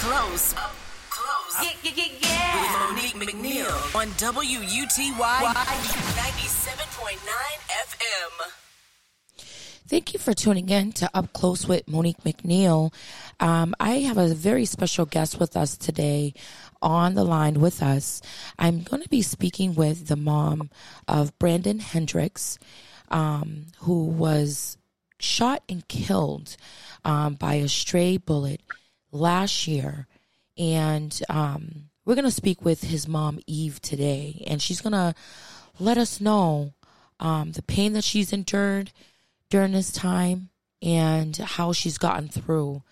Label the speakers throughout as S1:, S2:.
S1: close. Up close. Yeah, yeah, yeah, yeah. With Monique McNeil on WUTY 97.9 FM.
S2: Thank you for tuning in to Up Close with Monique McNeil. Um, I have a very special guest with us today on the line with us. I'm going to be speaking with the mom of Brandon Hendricks, um, who was shot and killed um, by a stray bullet last year. And um, we're going to speak with his mom, Eve, today. And she's going to let us know um, the pain that she's endured during this time and how she's gotten through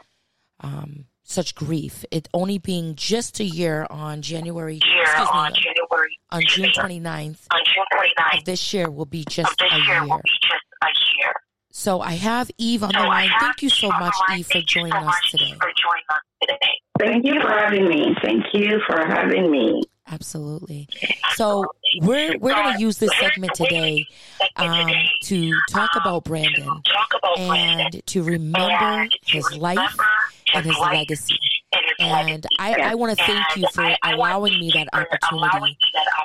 S2: um, such grief. It only being just a year on January,
S3: year on
S2: me,
S3: January
S2: on June 29th
S3: on June 29th
S2: of this year will be just a
S3: year
S2: year.
S3: will be just a year.
S2: So I have Eve on
S3: So
S2: the line. Thank you so much. Eve, for joining
S3: so
S2: us
S3: much,
S2: today.
S3: For joining us today.
S4: Thank you for having me. Thank you for having me.
S2: Absolutely. So we're we're going to use this segment today um, to talk about Brandon
S3: Talk about Brandon
S2: and to remember his life and his legacy.
S3: and his
S2: And
S3: legacy.
S2: I, I want to thank you for
S3: And I- I wanna
S2: allowing me that opportunity,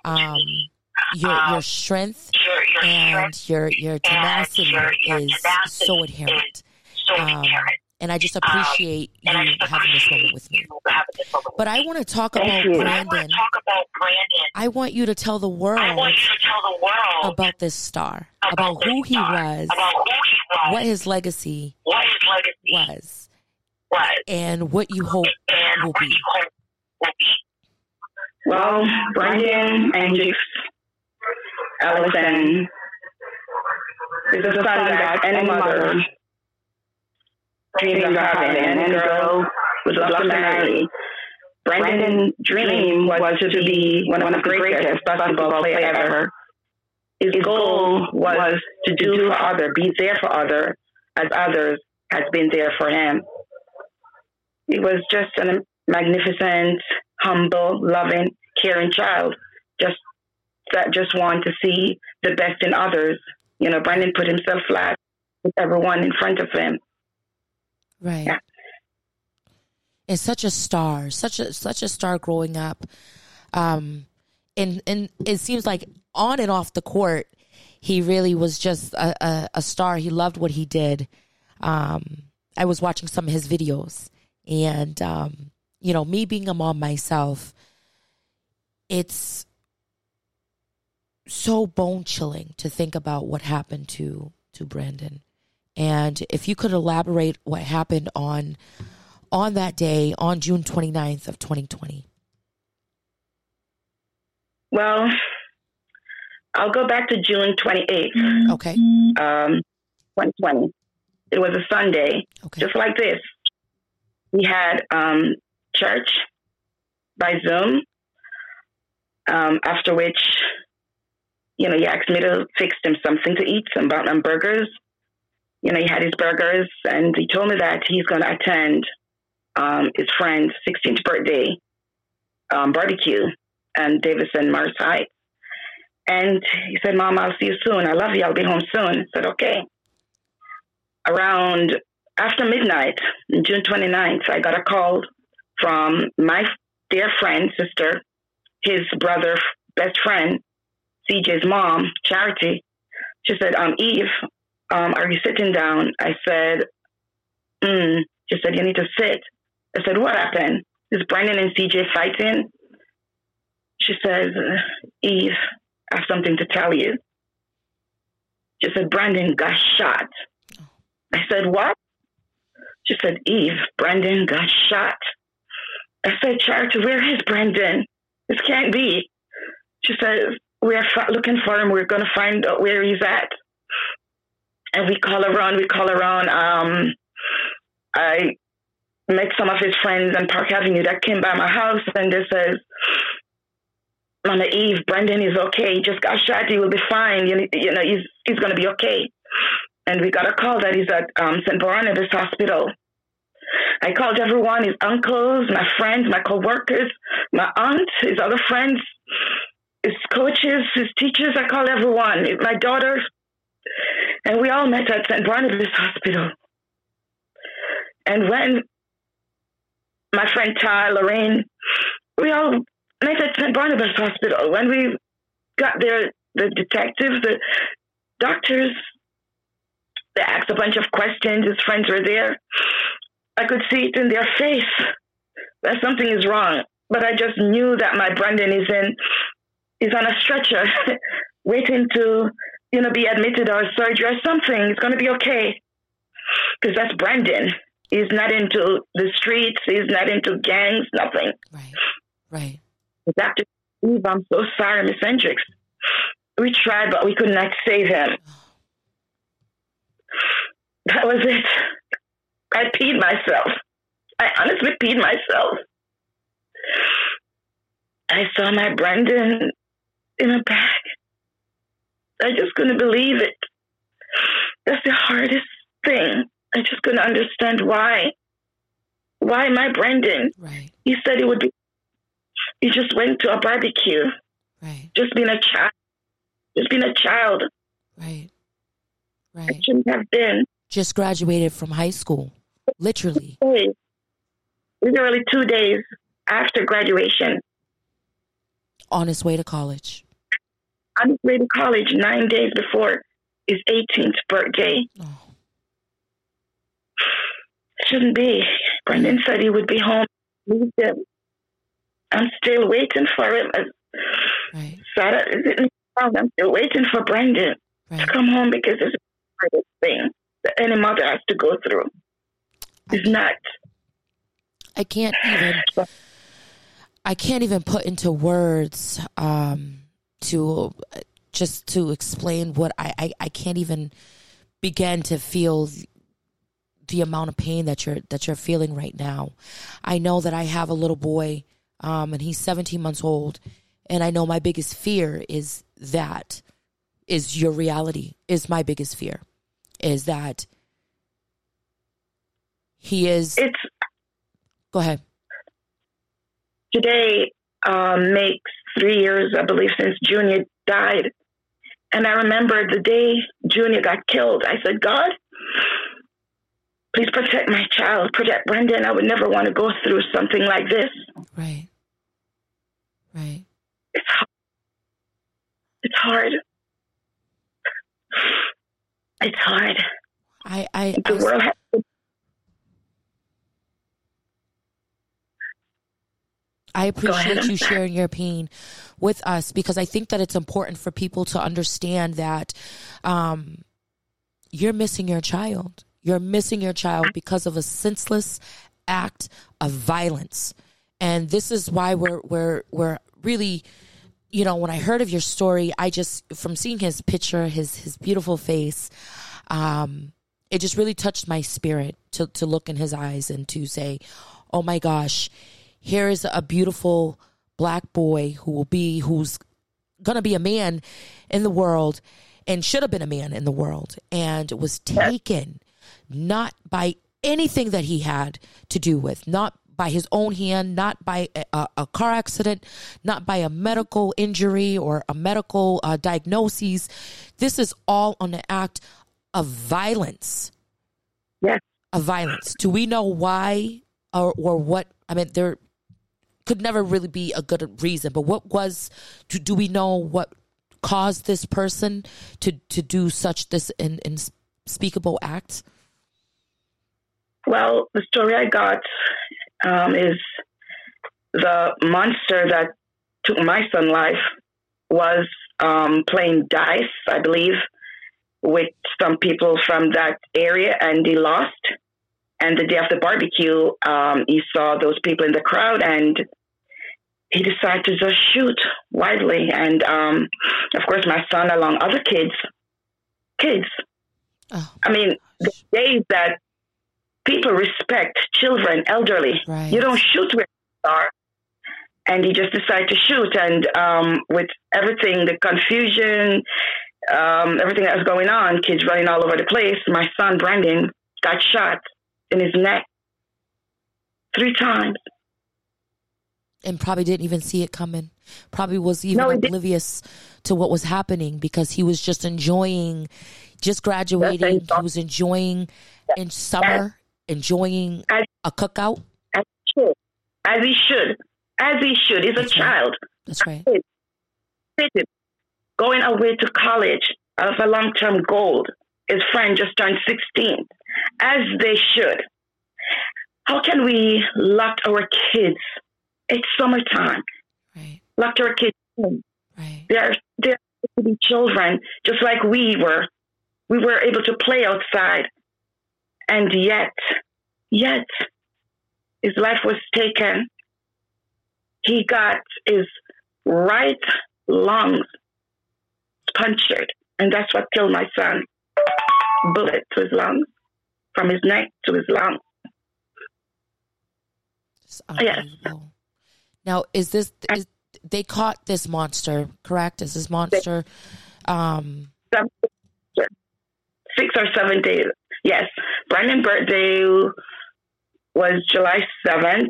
S2: um,
S3: opportunity.
S2: Your
S3: Um,
S2: your strength
S3: your, your
S2: and
S3: strength
S2: your your tenacity
S3: your- your
S2: is
S3: tenacity
S2: so inherent.
S3: so
S2: Um,
S3: inherent.
S2: and I just
S3: Um,
S2: appreciate
S3: And I
S2: you
S3: just
S2: having this moment with me.
S3: you having this moment
S2: But I want to talk
S4: Thank
S2: about
S4: you.
S3: But I
S2: Brandon.
S3: want to talk about Brandon.
S2: I want you to tell the world.
S3: I
S2: world
S3: want you to tell the world
S2: about this star,
S3: about,
S2: about
S3: this
S2: who he
S3: star,
S2: was,
S3: about who he was,
S2: what his legacy
S3: what his legacy
S2: was,
S3: was,
S2: and what you hope
S3: and
S2: will
S3: what
S2: be.
S3: you hope will be.
S4: Well, Brandon and Hendricks Ellison is a son that any mother dreams of having, and girl would love to marry. Brandon's dream was to be one of the greatest basketball players ever. His goal was to do for other, be there for other, as others has been there for him. He was just a magnificent, humble, loving, caring child. Just that just want to see the best in others. You know, Brandon put himself flat with everyone in front of him.
S2: Right.
S4: Yeah.
S2: And such a star, such a such a star growing up. Um and and it seems like on and off the court, he really was just a, a, a star. He loved what he did. Um I was watching some of his videos and um, you know, me being a mom myself, it's so bone chilling to think about what happened to to Brandon. And if you could elaborate what happened on on that day on June 29th of 2020.
S4: Well, I'll go back to June 28th,
S2: Okay.
S4: um, 2020. It was a Sunday,
S2: Okay.
S4: just like this. We had um, church by Zoom, um, after which, you know, he asked me to fix him something to eat, some um, burgers. You know, he had his burgers, and he told me that he's going to attend um, his friend's 16th birthday um, barbecue in Davison, Morris Heights. And he said, Mom, I'll see you soon. I love you. I'll be home soon. I said, okay. Around after midnight, June 29th, I got a call from my dear friend, sister, his brother, best friend, CJ's mom, Charity. She said, um, Eve, um, are you sitting down? I said, mm. She said, you need to sit. I said, what happened? Is Brandon and CJ fighting? She says, Eve, I have something to tell you. She said, Brandon got shot. I said, what? She said, Eve, Brandon got shot. I said, Charity, where is Brandon? This can't be. She says, we're looking for him. We're going to find out where he's at. And we call around, we call around. Um, I met some of his friends on Park Avenue that came by my house and they says, Mama Eve, Brendan is okay. He just got shot. He will be fine. You, you know, he's, he's going to be okay. And we got a call that he's at um, St. Barnabas Hospital. I called everyone, his uncles, my friends, my co-workers, my aunt, his other friends, his coaches, his teachers. I call everyone, my daughter. And we all met at St. Barnabas Hospital. And when my friend Ty, Lorraine, we all, met at St. Barnabas Hospital. When we got there, the detectives, the doctors, they asked a bunch of questions. His friends were there. I could see it in their face that something is wrong. But I just knew that my Brandon is in, is on a stretcher, waiting to, you know, be admitted or surgery or something. It's going to be okay. Because that's Brandon. He's not into the streets. He's not into gangs, nothing.
S2: Right. Right.
S4: Dr. Steve, I'm so sorry, Miss Hendricks. We tried, but we could not save him. That was it. I peed myself. I honestly peed myself. I saw my Brandon in a bag. I just couldn't believe it. That's the hardest thing. I just couldn't understand why. Why my Brandon?
S2: Right.
S4: He said he would be. He just went to a barbecue.
S2: Right.
S4: Just being a child. Just being a child.
S2: Right. Right.
S4: I shouldn't have been.
S2: Just graduated from high school. Literally.
S4: Days. Literally two days after graduation.
S2: On his way to college.
S4: On his way to college nine days before his 18th birthday.
S2: Oh.
S4: Shouldn't be. Brendan said he would be home. I'm still waiting for him.
S2: Right.
S4: sad it may I'm still waiting for Brendan to come home because it's the hardest thing that any mother has to go through. It's not.
S2: I can't even I can't even put into words um to just to explain what I I, I can't even begin to feel the amount of pain that you're that you're feeling right now. I know that I have a little boy um and he's 17 months old and I know my biggest fear is that is your reality is my biggest fear is that he is
S4: It's
S2: go ahead
S4: today um, makes three years, I believe, since Junior died. And I remember the day Junior got killed, I said, God, please protect my child, protect Brendan. I would never want to go through something like this.
S2: Right. Right.
S4: It's hard. It's hard. It's hard.
S2: I I, I
S4: The world has
S2: I appreciate you sharing your pain with us because I think that it's important for people to understand that um, you're missing your child. You're missing your child because of a senseless act of violence, and this is why we're we're we're really, you know, when I heard of your story, I just from seeing his picture, his his beautiful face, um, it just really touched my spirit to to look in his eyes and to say, "Oh my gosh, here is a beautiful black boy who will be who's gonna be a man in the world and should have been a man in the world and was taken not by anything that he had to do with not by his own hand not by a, a- a car accident not by a medical injury or a medical uh, diagnosis. This is all on the act of violence.
S4: Yes.
S2: of violence. Do we know why or or what? I mean there could never really be a good reason but what was do, do we know what caused this person to to do such this in unspeakable act
S4: Well, the story I got um, is the monster that took my son's life was um, playing dice, I believe, with some people from that area, and he lost. And the day of the barbecue, um, he saw those people in the crowd, and he decided to just shoot widely. And um, of course, my son, along other kids, kids.
S2: oh
S4: I mean, the days that people respect children, elderly.
S2: Right.
S4: You don't shoot where you are. And he just decided to shoot. And um, with everything, the confusion, um, everything that was going on, kids running all over the place, my son, Brandon, got shot in his neck three times.
S2: and probably didn't even see it coming probably was even
S4: No, he didn't.
S2: oblivious to what was happening because he was just enjoying just graduating he was enjoying in summer enjoying
S4: As-
S2: a cookout
S4: As a kid, as he should, as he should. He's a
S2: right.
S4: child.
S2: That's right.
S4: Going away to college of a long term goal. His friend just turned 16, as they should. How can we lock our kids? It's summertime.
S2: Right.
S4: Lock our kids in.
S2: Right.
S4: They're, they're to be children, just like we were. We were able to play outside. And yet, yet, his life was taken. He got his right lungs punctured, and that's what killed my son. Bullet to his lungs, from his neck to his lungs. Yes.
S2: Now, is this is they caught this monster? Correct? Is this monster? Um.
S4: Six or seven days. Yes. Brandon's birthday was July 7th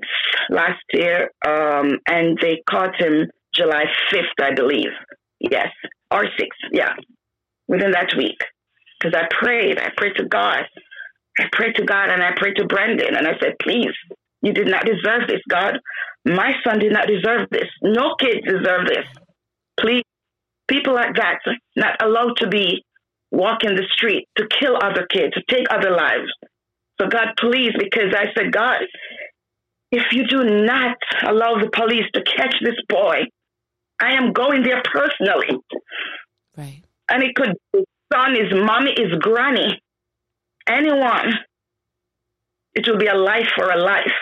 S4: last year, um, and they caught him July 5th, I believe. Yes. Or 6th. Yeah. Within that week. Because I prayed. I prayed to God. I prayed to God and I prayed to Brandon and I said, please, you did not deserve this, God. My son did not deserve this. No kids deserve this. Please, people like that not allowed to be walking the street to kill other kids, to take other lives. So God, please, because I said, God, if you do not allow the police to catch this boy, I am going there personally.
S2: Right.
S4: And it could be his son, his mommy, his granny, anyone. It will be a life for a life.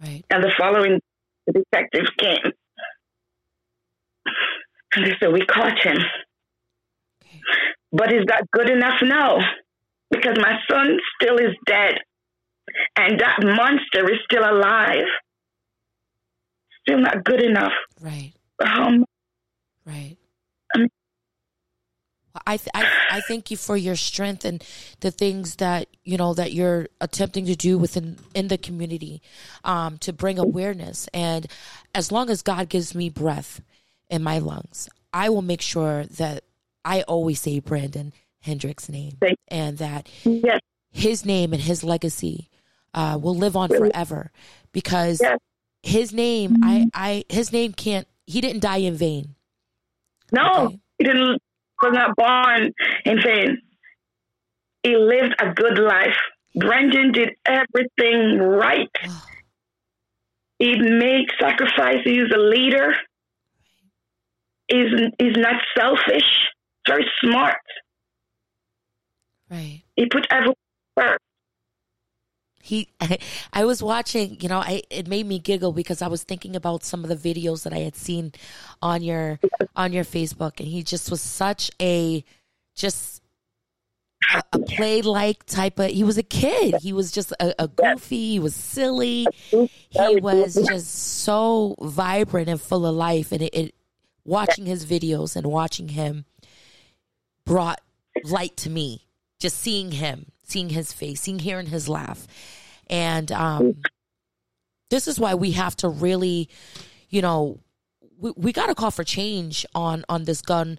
S2: Right.
S4: And the following the detective came. And they said, We caught him.
S2: Okay.
S4: But is that good enough? No. Because my son still is dead. And that monster is still alive. Still not good enough.
S2: Right.
S4: Um,
S2: Right. I, th- I I thank you for your strength and the things that you know that you're attempting to do within in the community, um, to bring awareness. And as long as God gives me breath in my lungs, I will make sure that I always say Brandon Hendrick's name and that
S4: yes,
S2: his name and his legacy uh, will live on forever because
S4: Yes.
S2: his name I, I his name can't he didn't die in vain
S4: no,
S2: Okay.
S4: he didn't was not born in vain. He lived a good life. Brendan did everything right. He made sacrifice. He's a leader. He's, he's not selfish. Very smart.
S2: right
S4: He put everyone first.
S2: He I, I was watching you know I it made me giggle because I was thinking about some of the videos that I had seen on your on your Facebook and he just was such a just a, a play like type of he was a kid. He was just a, a goofy he was silly. He was just so vibrant and full of life and it, it watching his videos and watching him brought light to me just seeing him seeing his face seeing hearing his laugh. And um this is why we have to really you know we, we got to call for change on on this gun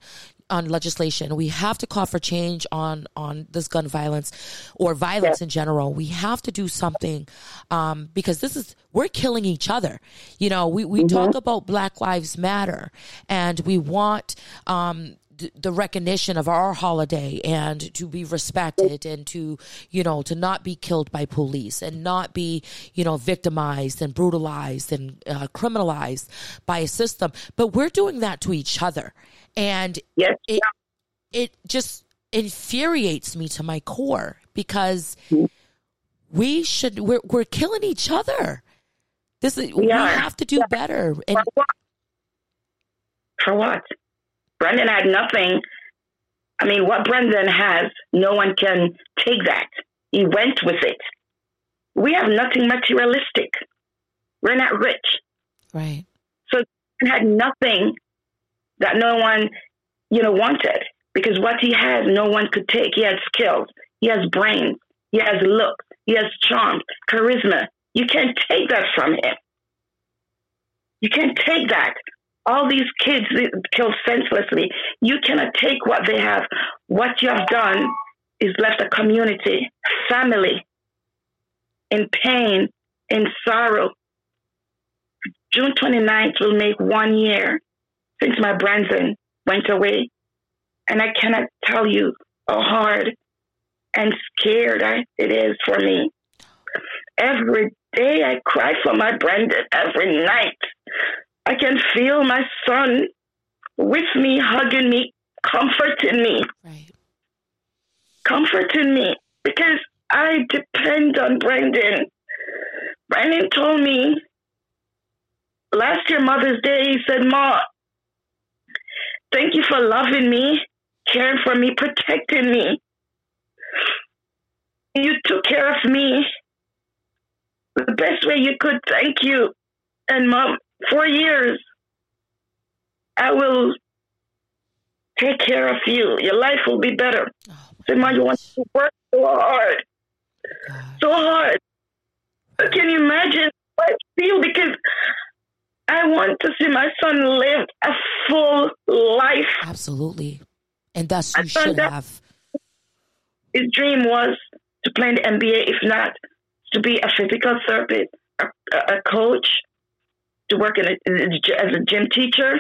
S2: on legislation. We have to call for change on on this gun violence or violence in general. We have to do something um because this is we're killing each other. You know we we talk about black lives matter and we want um the recognition of our holiday and to be respected and to you know to not be killed by police and not be you know victimized and brutalized and uh, criminalized by a system but we're doing that to each other and
S4: Yes.
S2: it it just infuriates me to my core because we should we're we're killing each other this is we,
S4: are.
S2: have to do better and
S4: For what? Brendan had nothing. I mean, what Brendan has, no one can take that. He went with it. We have nothing materialistic. We're not rich.
S2: right
S4: So he had nothing that no one, you know, wanted. Because what he has, no one could take. He has skills. He has brains. He has looks. He has charm, charisma. You can't take that from him. You can't take that. All these kids killed senselessly. You cannot take what they have. What you have done is left a community, family, in pain, in sorrow. June 29th will make one year since my Brandon went away. And I cannot tell you how hard and scared it is for me. Every day I cry for my Brandon, every night. I can feel my son with me, hugging me, comforting me,
S2: Right.
S4: comforting me because I depend on Brendan. Brendan told me last year, Mother's Day, he said, Ma, thank you for loving me, caring for me, protecting me. You took care of me the best way you could. Thank you. And, Mom, for years, I will take care of you. Your life will be better.
S2: Oh,
S4: Ma, you want to work so hard, so hard. Can you imagine what I feel? Because I want to see my son live a full life.
S2: Absolutely. And
S4: I
S2: you should
S4: out-
S2: have.
S4: His dream was to play in the NBA, if not to be a physical therapist, a a coach, to work in a, as a gym teacher.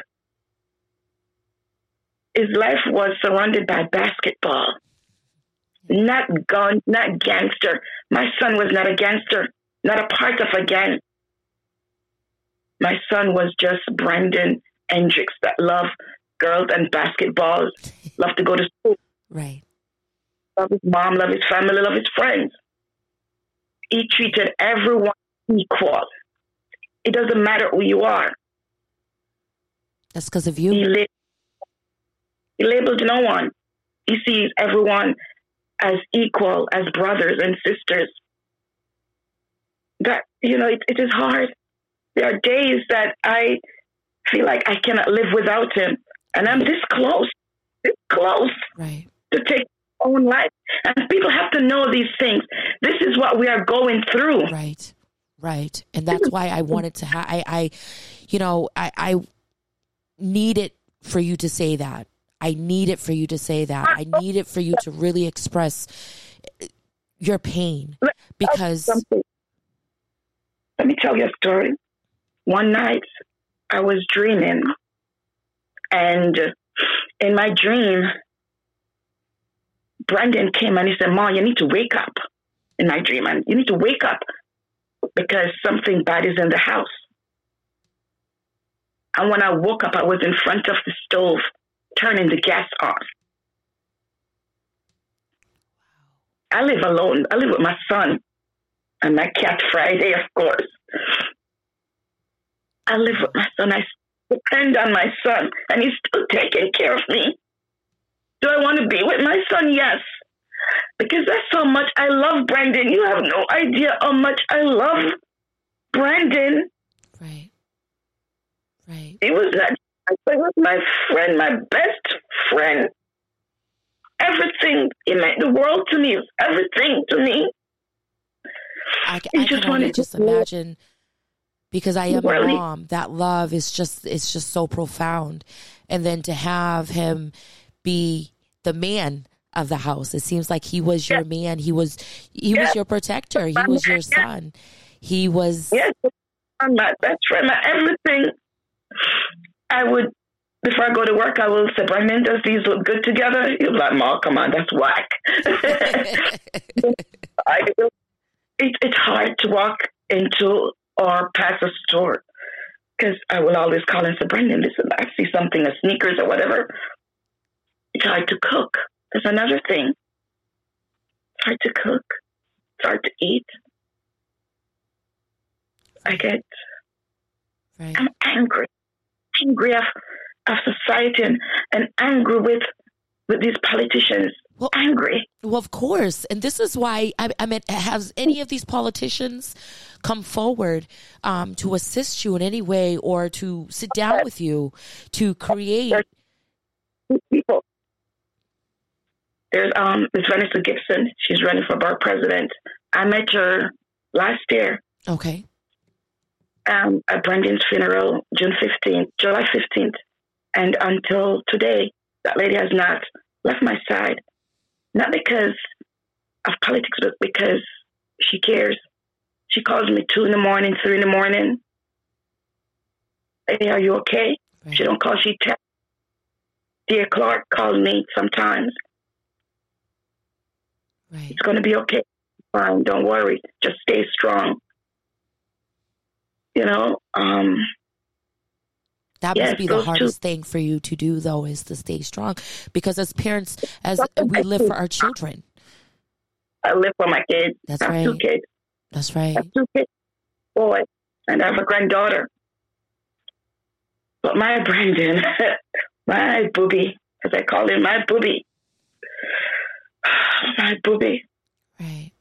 S4: His life was surrounded by basketball, not gun, not gangster. My son was not a gangster, not a part of a gang. My son was just Brandon Hendricks that loved girls and basketball, loved to go to school
S2: Right.
S4: love his mom, love his family, love his friends. He treated everyone equal. It doesn't matter who you are.
S2: That's because of
S4: He,
S2: you.
S4: he labeled no one. He sees everyone as equal, as brothers and sisters. That, you know, it, it is hard. There are days that I feel like I cannot live without him. And I'm this close, this close.
S2: Right.
S4: to take own life. And people have to know these things. This is what we are going through.
S2: Right. Right. And that's why I wanted to have, I, I, you know, I, I need it for you to say that. I need it for you to say that. I need it for you to really express uh, your pain because,
S4: Let me tell you a story. One night, I was dreaming, and in my dream, Brandon came and he said, Mom, you need to wake up. In my dream, and you need to wake up because something bad is in the house. And when I woke up, I was in front of the stove, turning the gas off. I live alone. I live with my son and my cat Friday, of course. I live with my son. I depend on my son, and he's still taking care of me. Do I want to be with my son? Yes. Because that's how much I love Brandon. You have no idea how much I love Brandon.
S2: right. Right.
S4: He was not, he was my friend, my best friend. Everything. He meant the world to me. Everything to me.
S2: I, I
S4: just
S2: can only
S4: to
S2: just imagine because I am a mom. That love is just it's just so profound, and then to have him be the man of the house, it seems like he was your man. He was he was your protector. He was your son. He was
S4: Yes, I'm my best friend, my everything. I would, before I go to work, I will say, Brandon, does these look good together? He'll be like, Ma, come on, that's whack. I, it, it's hard to walk into or pass a store because I will always call and say, Brandon, listen, I see something, a sneakers or whatever. It's hard to cook. That's another thing. It's hard to cook. It's hard to eat. I get
S2: right.
S4: I'm angry, angry of, of society and, and angry with with these politicians.
S2: Well-
S4: angry.
S2: Well, of course, and this is why I, I mean, has any of these politicians come forward um, to assist you in any way, or to sit down with you to create?
S4: People. There's um Miss Vanessa Gibson. She's running for borough president. I met her last year
S2: Okay,
S4: um, at Brandon's funeral, June fifteenth, July fifteenth, and until today, that lady has not left my side. Not because of politics, but because she cares. She calls me two in the morning, three in the morning. Hey, are you okay?
S2: Right.
S4: She don't call. She text. Dear Clark, call me sometimes.
S2: Right.
S4: It's going to be okay. Fine. Don't worry. Just stay strong. You know, um,
S2: That
S4: Yes,
S2: must be the
S4: those two-
S2: hardest thing for you to do, though, is to stay strong. Because as parents, as we live for our children.
S4: I live for my kids.
S2: That's
S4: I have two
S2: right.
S4: kids.
S2: That's right.
S4: I have two kids, boy, and I have a granddaughter. But my Brandon, my booby, as I call him, my booby, my booby.
S2: Right.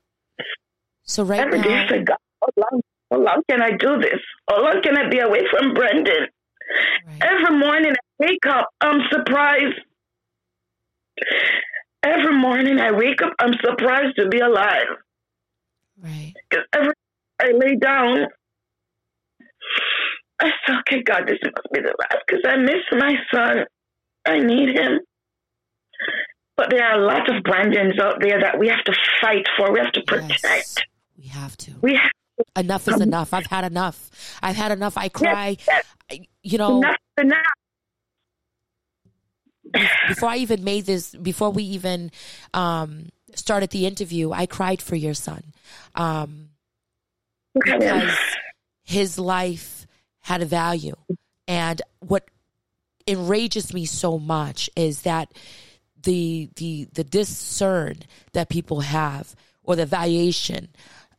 S2: So right now,
S4: Every day I
S2: now,
S4: say, God, how long, how long can I do this? How long can I be away from Brendan?
S2: right,
S4: Every morning I wake up, I'm surprised. Every morning I wake up, I'm surprised to be alive.
S2: right,
S4: Because every I lay down, I say, okay, God, this must be the last because I miss my son. I need him. But there are a lot of Brandons out there that we have to fight for. We have to protect.
S2: yes, we have to.
S4: We have
S2: Enough is enough. I've had enough. I've had enough. I cry.
S4: yes.
S2: I- You know,
S4: enough is enough.
S2: before I even made this, before we even um, started the interview, I cried for your son um,
S4: Look at him.
S2: because his life had a value. And what enrages me so much is that the the the discern that people have or the valuation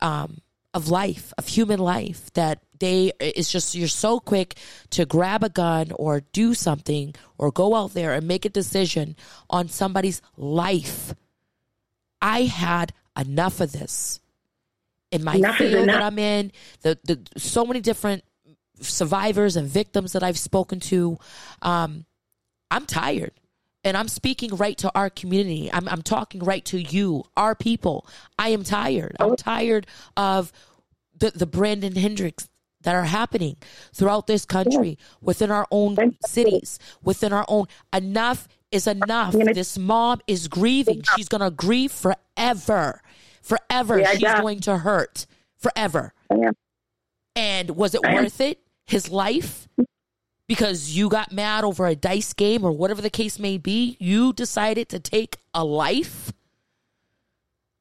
S2: um, of life of human life that they it's just you're so quick to grab a gun or do something or go out there and make a decision on somebody's life. I had enough of this in my
S4: Enough
S2: field that i'm in the, the so many different survivors and victims that i've spoken to. Um, i'm tired and I'm speaking right to our community. I'm, I'm talking right to you, our people. I am tired. I'm tired of the, the Brandon Hendricks that are happening throughout this country, within our own cities, within our own. Enough is enough. This mom is grieving. She's going to grieve forever. Forever. She's going to hurt forever. And was it worth it? His life? Because you got mad over a dice game or whatever the case may be, you decided to take a life.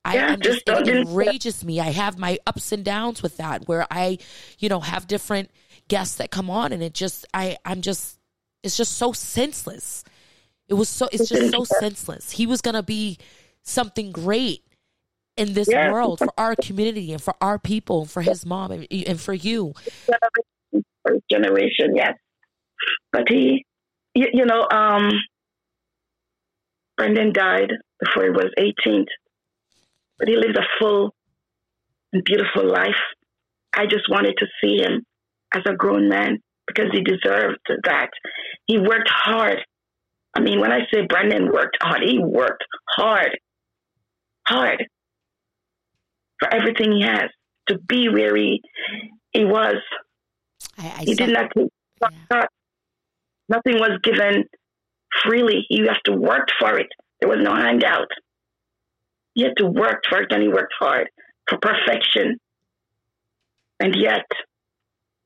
S2: I
S4: Yeah,
S2: I'm just, it enrages me. I have my ups and downs with that, where I, you know, have different guests that come on, and it just, I, I'm just, it's just so senseless. It was so, it's just so senseless. He was gonna be something great in this
S4: Yeah.
S2: world for our community and for our people, and for his mom and, and for you.
S4: First generation, yes. But he, you, you know, um, Brendan died before he was 18, but he lived a full and beautiful life. I just wanted to see him as a grown man because he deserved that. He worked hard. I mean, when I say Brendan worked hard, he worked hard, hard for everything he has to be where he, he was.
S2: I, I
S4: He did not take
S2: Yeah.
S4: Nothing was given freely. You have to work for it. There was no handout. He had to work for it, and he worked hard for perfection. And yet,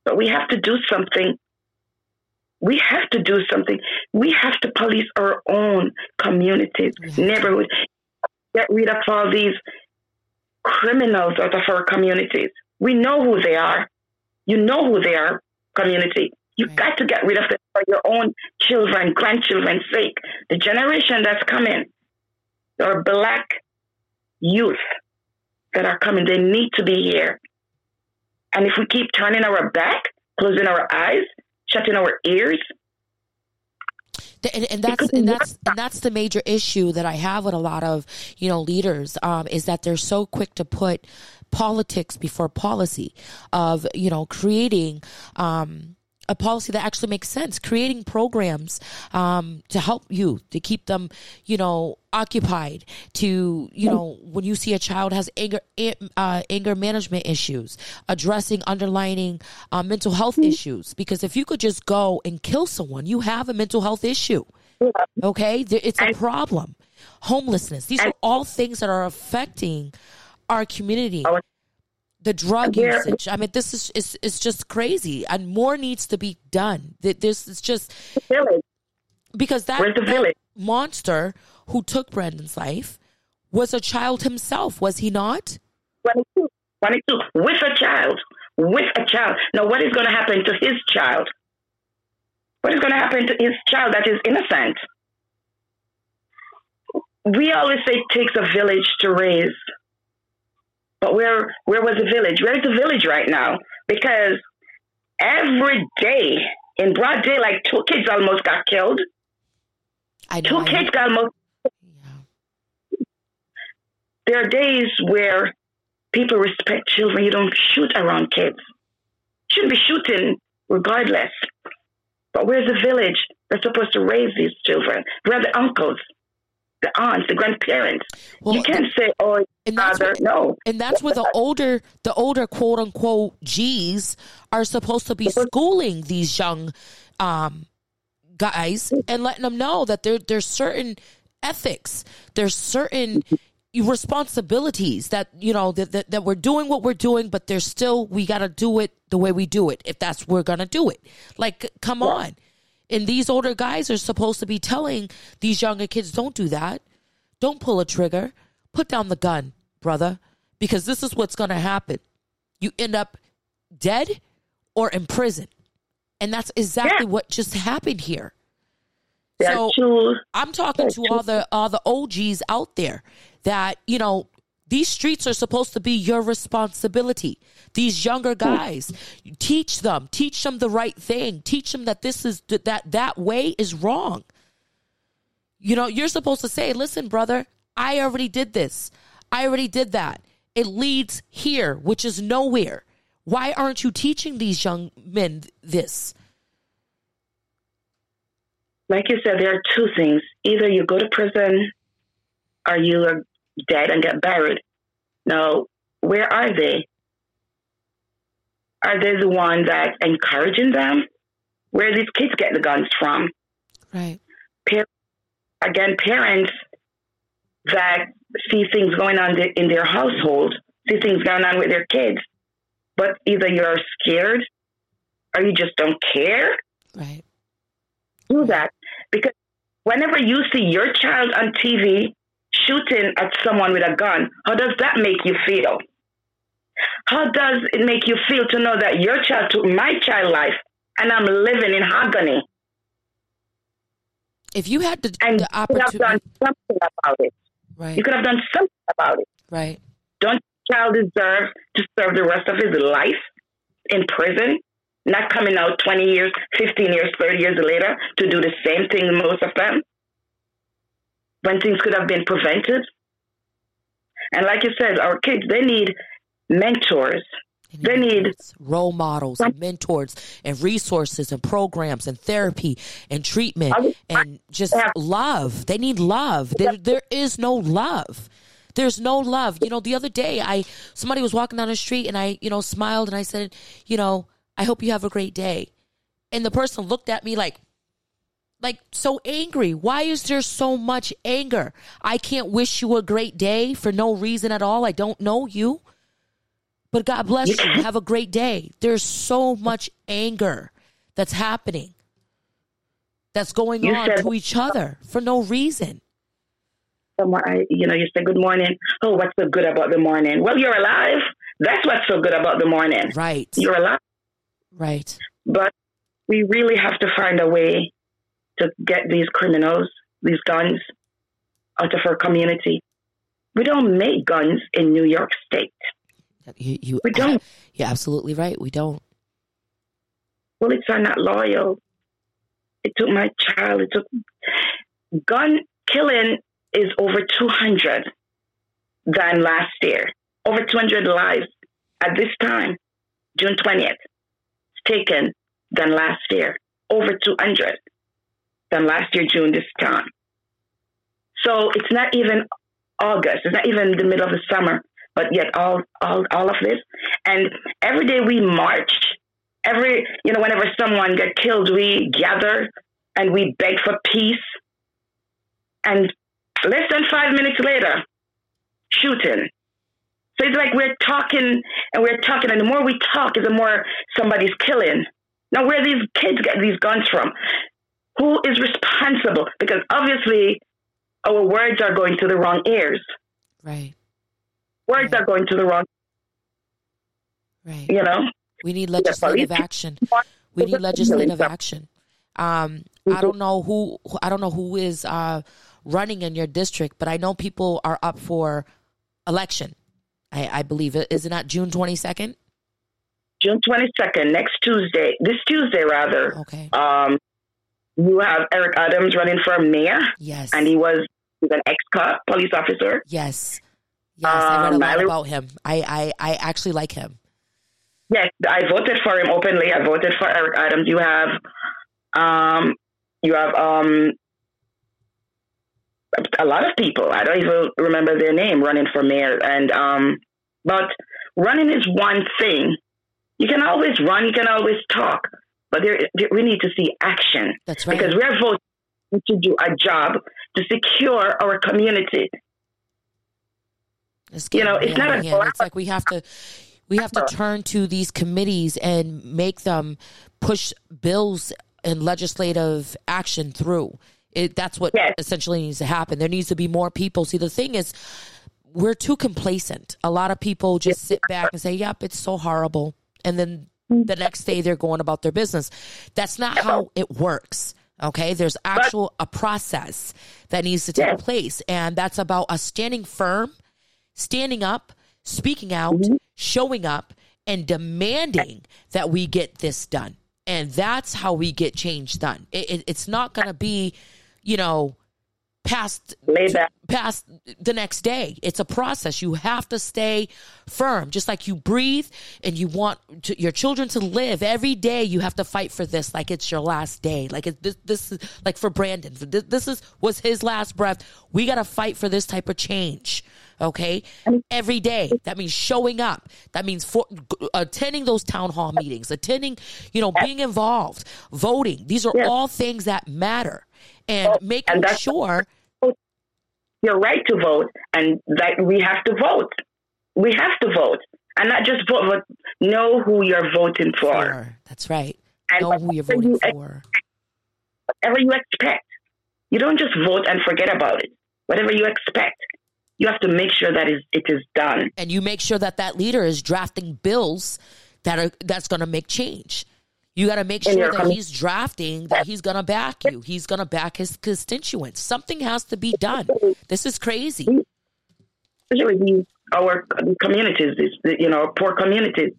S4: but we have to do something. We have to do something. We have to police our own communities,
S2: to.
S4: neighborhoods. Get rid of all these criminals out of our communities. We know who they are. You know who they are, community. You've got to get rid of them for your own children, grandchildren's sake. The generation that's coming, there are black youth that are coming. They need to be here. And if we keep turning our back, closing our eyes, shutting our ears,
S2: and, and that's and that's and that's the major issue that I have with a lot of you know leaders um, is that they're so quick to put politics before policy of you know creating um, a policy that actually makes sense, creating programs um, to help you to keep them you know occupied. To you know when you see a child has anger uh, anger management issues, addressing underlining uh, mental health issues. Because if you could just go and kill someone, you have a mental health issue. Okay, it's a problem. Homelessness. These are all things that are affecting our community. The drug usage. I mean, this is is is just crazy, and more needs to be done. Th- This is just
S4: Village.
S2: because that, that monster who took Brandon's life was a child himself, was he not?
S4: 22, 22, with a child, with a child. Now, what is going to happen to his child? What is going to happen to his child that is innocent? We always say it takes a village to raise. But where where was the village? Where is the village right now? Because every day in broad day, like two kids almost got killed.
S2: I know.
S4: Two kids got almost
S2: yeah.
S4: there are days where people respect children. You don't shoot around kids. Shouldn't be shooting regardless. But where's the village that's supposed to raise these children? Where are the uncles, the aunts, the grandparents?
S2: Well,
S4: you can't say, "Oh,
S2: and
S4: father."
S2: what-
S4: no,
S2: And that's where the older, the older quote unquote G's are supposed to be schooling these young um, guys and letting them know that there there's certain ethics, there's certain responsibilities that you know that, that that we're doing what we're doing, but there's still we got to do it the way we do it if that's we're gonna do it. Like, come on. And these older guys are supposed to be telling these younger kids, don't do that. Don't pull a trigger. Put down the gun, brother, because this is what's going to happen. You end up dead or in prison. And that's exactly
S4: Yeah.
S2: what just happened here. So-. I'm talking to all the all the OGs out there that, you know, these streets are supposed to be your responsibility. These younger guys, teach them, teach them the right thing, teach them that this is that that way is wrong. You know, you're supposed to say, "Listen, brother, I already did this. I already did that. It leads here, which is nowhere. Why aren't you teaching these young men this?"
S4: Like you said, there are two things: either you go to prison, or you are dead and get buried. Now, where are they? Are they the ones that encouraging them? Where these kids get the guns from?
S2: Right.
S4: again, parents that see things going on in their household, see things going on with their kids, but either you're scared or you just don't care.
S2: Right.
S4: Do that because whenever you see your child on TV shooting at someone with a gun, how does that make you feel? How does it make you feel to know that your child took my child life and I'm living in agony?
S2: If you had the,
S4: And
S2: the
S4: you could have done something about it.
S2: right,
S4: You could have done something about it.
S2: right,
S4: Don't child deserve to serve the rest of his life in prison? Not coming out 20 years, 15 years, 30 years later to do the same thing, most of them, when things could have been prevented. And like you said, our kids, they need mentors. They need
S2: role models and mentors and resources and programs and therapy and treatment and just love. They need love. There, there is no love. There's no love. You know, the other day I somebody was walking down the street and I, you know, smiled and I said, you know, I hope you have a great day. And the person looked at me like like so angry. Why is there so much anger? I can't wish you a great day for no reason at all. I don't know you. But God bless you. Have a great day. There's so much anger that's happening. That's going
S4: You
S2: on
S4: said-
S2: to each other for no reason.
S4: I, you know, you say good morning. Oh, what's so good about the morning? Well, you're alive. That's what's so good about the morning.
S2: Right.
S4: You're alive.
S2: Right.
S4: But we really have to find a way to get these criminals, these guns, out of our community. We don't make guns in New York State.
S2: You, you,
S4: We don't.
S2: You're absolutely right. We don't.
S4: Bullets are not loyal. It took my child. It took gun killing is over 200 than last year. Over 200 lives at this time, June 20th, taken than last year. Over 200 than last year, June this time. So it's not even August. It's not even the middle of the summer, but yet all, all, all of this. And every day we marched, every, you know, whenever someone get killed, we gather and we beg for peace. And less than five minutes later, shooting. So it's like we're talking and we're talking, and the more we talk, is the more somebody's killing. Now, where these kids get these guns from? Who is responsible? Because obviously, our words are going to the wrong ears.
S2: Right.
S4: Words
S2: Right.
S4: are going to the wrong,
S2: Right.
S4: you know.
S2: We need legislative action. We need legislative action. Um, I don't know who I don't know who is uh, running in your district, but I know people are up for election. I, I believe it isn't that June twenty second.
S4: June twenty second, next Tuesday, this Tuesday rather.
S2: Okay.
S4: Um, you have Eric Adams running for mayor,
S2: Yes.
S4: and he was he's an ex cop police officer.
S2: yes. Yes. I read a
S4: Um,
S2: lot
S4: Miley-
S2: about him. I, I I actually like him.
S4: Yes, I voted for him openly. I voted for Eric Adams. You have, um, you have um, a lot of people. I don't even remember their name running for mayor. And um, but running is one thing. You can always run. You can always talk. But there, we need to see action
S2: That's right.
S4: because we're voting to do a job to secure our community.
S2: It's
S4: You know, it's not a
S2: hand. It's like we have to we have to uh-huh. turn to these committees and make them push bills and legislative action through. It, that's what
S4: Yes.
S2: essentially needs to happen. There needs to be more people. See, the thing is, we're too complacent. A lot of people just sit back and say, "Yep, it's so horrible," and then the next day they're going about their business. That's not how it works. Okay, there's actual a process that needs to take place, and that's about us standing firm standing up, speaking out, mm-hmm. showing up, and demanding that we get this done. And that's how we get change done. It, it, it's not going to be, you know, past past the next day. It's a process. You have to stay firm, just like you breathe and you want to, your children to live every day. You have to fight for this like it's your last day. Like it, this, this is like for Brandon. This, this is was his last breath. We got to fight for this type of change. Okay, every day. That means showing up. That means for, attending those town hall meetings, attending, you know, being involved, voting. These are
S4: Yeah.
S2: all things that matter, and making
S4: and
S2: sure.
S4: your right to vote and that we have to vote. We have to vote. And not just vote, but know who you're voting for.
S2: for. That's right.
S4: And
S2: Know who you're voting
S4: you
S2: for.
S4: Whatever you expect. You don't just vote and forget about it. Whatever you expect, you have to make sure that is, it is done.
S2: And you make sure that that leader is drafting bills that are that's going to make change. You got to make sure that
S4: coming-
S2: he's drafting that he's going to back you. He's going to back his constituents. Something has to be done. This is crazy.
S4: Especially our communities, these, you know, poor communities.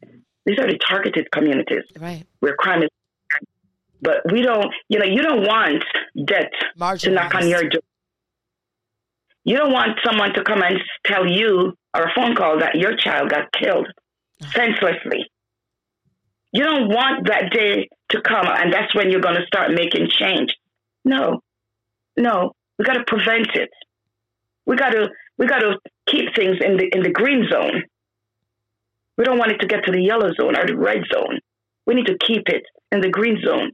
S4: These are the targeted communities
S2: Right.
S4: where crime is. But we don't, you know, you don't want debt to knock on your door. You don't want someone to come and tell you or a phone call that your child got killed senselessly. You don't want that day to come and that's when you're going to start making change. No, no, we got to prevent it. We got to we got to keep things in the in the green zone. We don't want it to get to the yellow zone or the red zone. We need to keep it in the green zone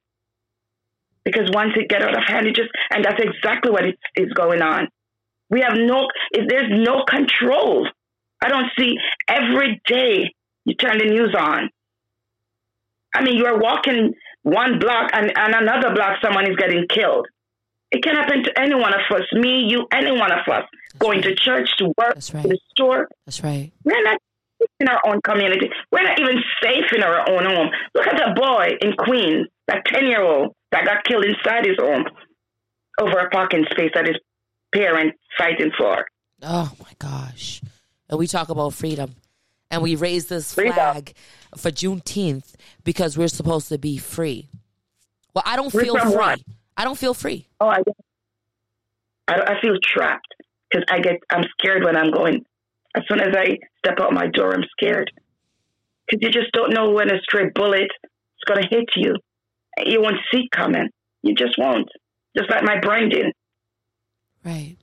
S4: because once it get out of hand, it just and that's exactly what is, is going on. We have no, if there's no control. I don't see every day you turn the news on. I mean, you are walking one block and, and another block, someone is getting killed. It can happen to any one of us, me, you, any one of us, going to church, to work,
S2: That's
S4: to
S2: right.
S4: the store.
S2: That's right.
S4: We're not in our own community. We're not even safe in our own home. Look at that boy in Queens, that 10 year old that got killed inside his home over a parking space that his parents fighting for.
S2: Oh my gosh. And we talk about freedom. And we raise this
S4: Freedom.
S2: flag for Juneteenth because we're supposed to be free. Well, I don't feel free.
S4: what?
S2: I don't feel free.
S4: Oh, I, I, I feel trapped because I get, I'm scared when I'm going. As soon as I step out my door, I'm scared because you just don't know when a stray bullet is going to hit you. You won't see it coming. You just won't. Just like my Brendan.
S2: Right.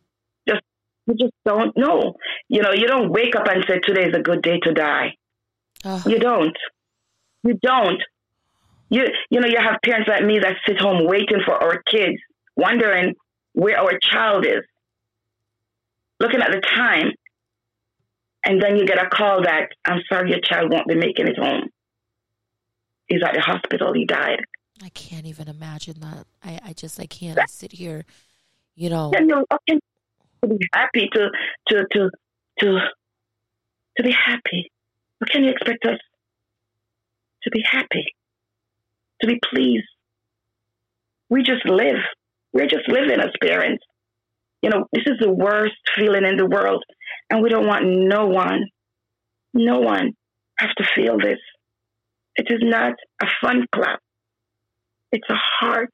S4: Just You just don't know. You know, you don't wake up and say, today's a good day to die.
S2: Oh,
S4: You don't. You don't. You you know, you have parents like me that sit home waiting for our kids, wondering where our child is, looking at the time, And then you get a call that, I'm sorry, your child won't be making it home. He's at the hospital. He died.
S2: I can't even imagine that. I, I just I can't I sit here, you know.
S4: Can you can to be happy to to to to to be happy? What can you expect us to be happy? To be pleased? We just live. We're just living as parents. You know, this is the worst feeling in the world, and we don't want no one, no one, have to feel this. It is not a fun clap. It's a heart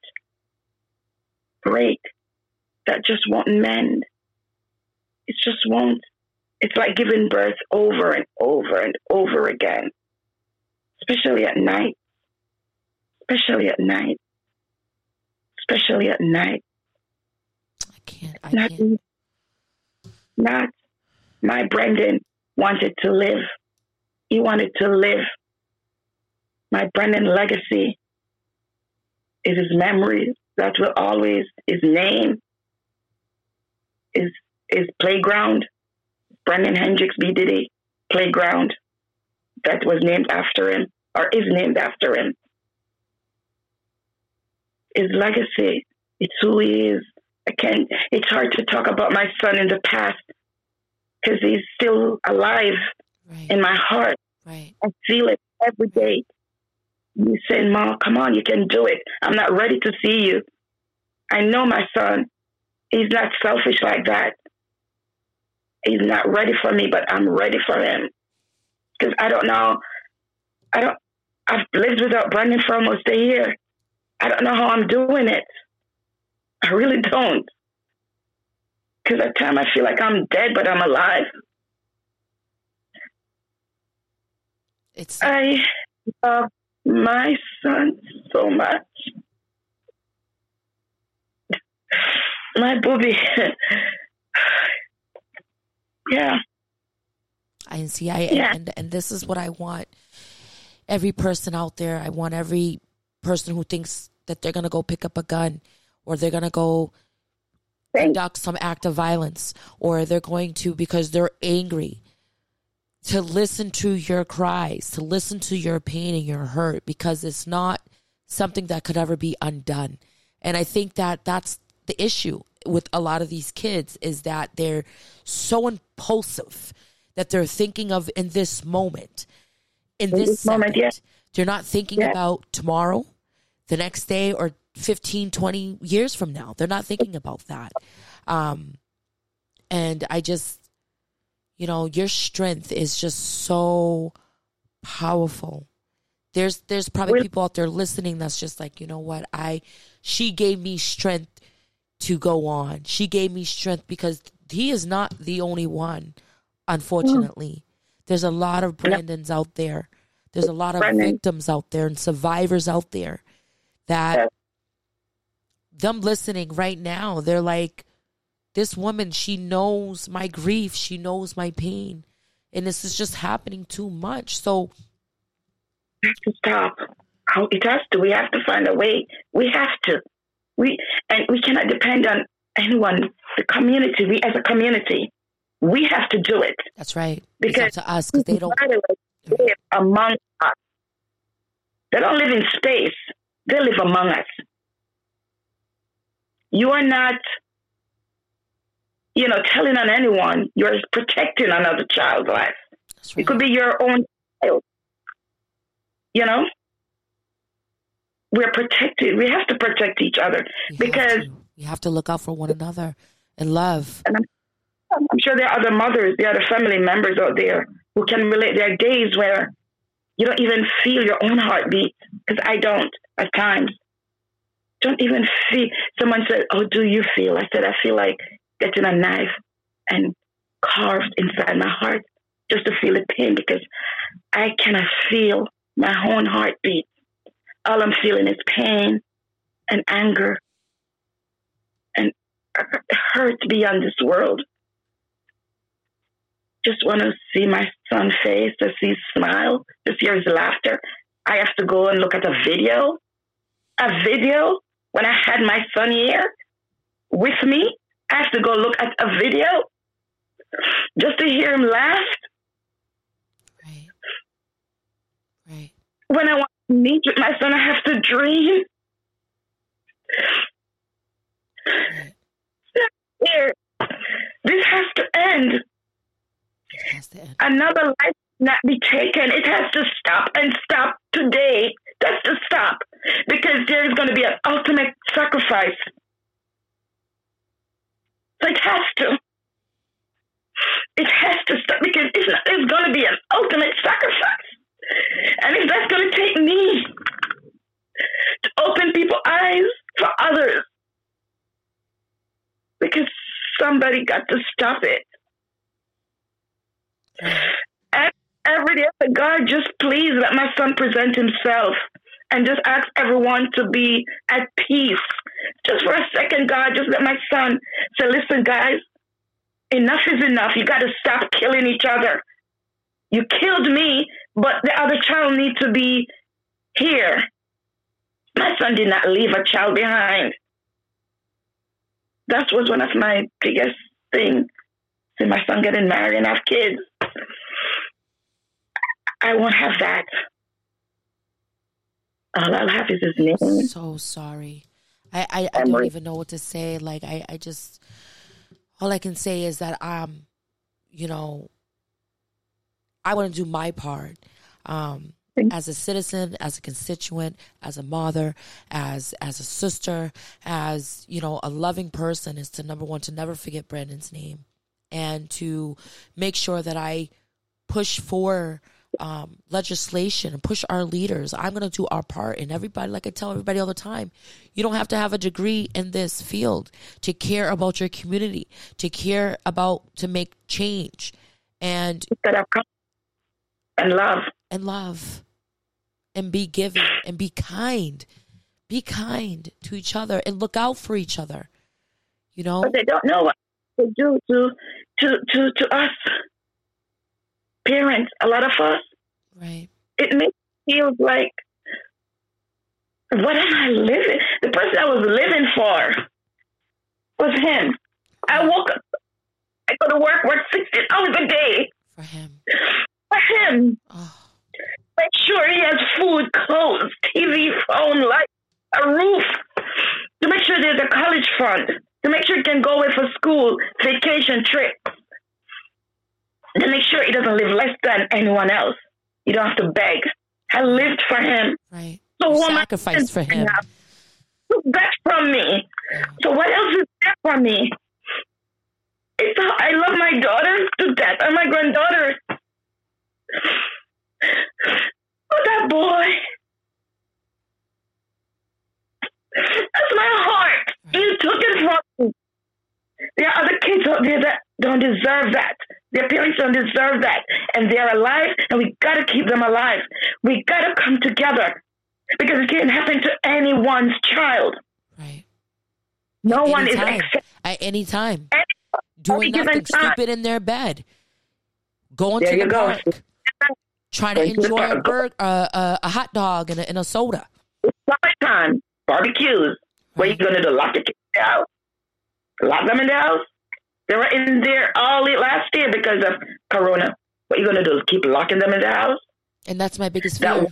S4: break that just won't mend. It just won't. It's like giving birth over and over and over again, especially at night. Especially at night. Especially at night.
S2: I can't. I
S4: Not,
S2: can't.
S4: not my Brendan wanted to live. He wanted to live. My Brendan legacy is his memory. That will always his name, his his playground, Brendan Hendricks B. Diddy playground that was named after him or is named after him. His legacy, it's who he is. I can't, it's hard to talk about my son in the past because he's still alive
S2: Right.
S4: in my heart.
S2: right.
S4: I feel it every day. You say, Mom, come on, you can do it. I'm not ready to see you. I know my son. He's not selfish like that. He's not ready for me, but I'm ready for him. Because I don't know. I don't. I've lived without Brendan for almost a year. I don't know how I'm doing it. I really don't. Because at times I feel like I'm dead, but I'm alive.
S2: It's
S4: I love my son so much. My booby. yeah.
S2: I see. I
S4: Yeah.
S2: and and this is what I want. Every person out there, I want every person who thinks that they're gonna go pick up a gun, or they're gonna go
S4: Thank
S2: conduct some act of violence, or they're going to because they're angry. To listen to your cries, to listen to your pain and your hurt, because it's not something that could ever be undone. And I think that that's the issue with a lot of these kids is that they're so impulsive that they're thinking of in this moment, in this,
S4: this moment,
S2: second.
S4: yeah.
S2: They're not thinking
S4: Yeah.
S2: about tomorrow, the next day, or 15, 20 years from now. They're not thinking about that. Um, and I just, you know, your strength is just so powerful. There's there's probably people out there listening that's just like, you know what, I she gave me strength to go on. She gave me strength because he is not the only one, unfortunately. Mm-hmm. There's a lot of Brandons out there. There's a lot of
S4: Brandon.
S2: victims out there and survivors out there that them listening right now, they're like, this woman, she knows my grief, she knows my pain, and this is just happening too much. So
S4: have to stop. How it has to. We have to find a way. We have to. We and we cannot depend on anyone. The community. We as a community, we have to do it.
S2: that's right.
S4: Because-
S2: to us because they don't.
S4: By the way, live among us. They don't live in space. They live among us. You are not, you know, telling on anyone. You're protecting another child's life.
S2: That's
S4: It could be your own child. You know? We're protected. We have to protect each other.
S2: We
S4: because-
S2: to. we have to look out for one another and love.
S4: And I'm sure there are other mothers, there are other family members out there who can relate. There are days where you don't even feel your own heartbeat, because I don't at times. Don't even feel. Someone said, "Oh, do you feel?" I said, "I feel like getting a knife and carved inside my heart just to feel the pain because I cannot feel my own heartbeat all I'm feeling is pain and anger and hurt beyond this world. Just want to see my son's face, to see his smile, to hear his laughter. I have to go and look at a video. A video when I had my son here with me. I have to go look at a video just to hear him laugh.
S2: Right. Right.
S4: When I want meet with my son, I have to dream. Here, this has to end.
S2: It has to end.
S4: Another life not be taken. It has to stop and stop today. It has to stop because there is going to be an ultimate sacrifice. So it has to. It has to stop because it's, not, it's going to be an ultimate sacrifice. And if that's going to take me to open people's eyes for others, because somebody got to stop it. And every day, God, just please let my son present himself and just ask everyone to be at peace. Just for a second, God, just let my son say, listen, guys, enough is enough. You got to stop killing each other. You killed me, but the other child needs to be here. My son did not leave a child behind. That was one of my biggest things. See my son getting married and have kids. I won't have that. All I'll have is his name.
S2: I'm so sorry. I, I, I don't even know what to say. Like I, I just all I can say is that um, you know, I want to do my part. Um as a citizen, as a constituent, as a mother, as as a sister, as you know, a loving person is to number one to never forget Brandon's name, and to make sure that I push for um, legislation and push our leaders. I'm going to do our part, and everybody, like I tell everybody all the time, you don't have to have a degree in this field to care about your community, to care about to make change, and
S4: That I've come and love.
S2: and love and be giving and be kind. Be kind to each other and look out for each other. You know?
S4: But they don't know what to do to to to, to us parents, a lot of us.
S2: Right.
S4: It makes me feel like what am I living? The person I was living for was him. I woke up I go to work, work sixteen hours a day
S2: For him.
S4: For him.
S2: Oh,
S4: Make sure he has food, clothes, TV, phone, light, a roof. To make sure there's a college fund. To make sure he can go away for school, vacation trip. To make sure he doesn't live less than anyone else. You don't have to beg. I lived for him.
S2: right.
S4: So
S2: You
S4: woman
S2: sacrificed for him.
S4: took that from me. So what else is there for me? It's I love my daughter to death and my granddaughter. Oh, that boy. That's my heart. You took it from me. There are other kids out there that don't deserve that. Their parents don't deserve that. And they're alive, and we got to keep them alive. We got to come together because it can't happen to anyone's child.
S2: Right.
S4: No one is
S2: Anytime.
S4: accept-
S2: At any time.
S4: any-
S2: Doing nothing,
S4: time.
S2: stupid in their bed. Going
S4: There
S2: to the
S4: go.
S2: park. Trying to
S4: Going to
S2: enjoy a,
S4: park.
S2: burg, uh, uh, a hot dog and a, and a soda.
S4: summertime barbecues. What are you gonna do? Lock the kids out? Lock them in the house? They were in there all last year because of Corona. What are you gonna do? Keep locking them in the house?
S2: And that's my biggest
S4: That-
S2: fear.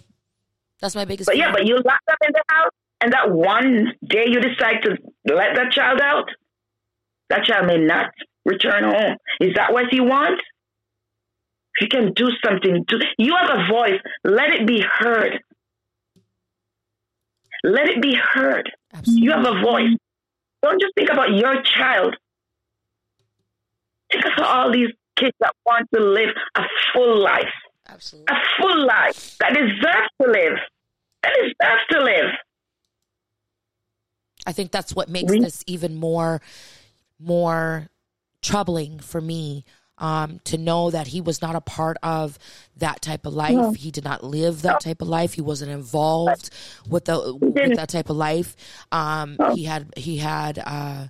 S2: That's my biggest
S4: But
S2: fear.
S4: yeah, but you lock them in the house, and that one day you decide to let that child out, that child may not return home. Is that what you want? You can do something, do, you have a voice. Let it be heard. Let it be heard.
S2: Absolutely.
S4: You have a voice. Don't just think about your child. Think of all these kids that want to live a full life,
S2: Absolutely.
S4: a full life that deserves to live, that deserves to live.
S2: I think that's what makes
S4: We-
S2: this even more more troubling for me. Um, to know that he was not a part of that type of life.
S4: No.
S2: He did not live that type of life. He wasn't involved with the with that type of life. Um,
S4: No.
S2: he had he had uh,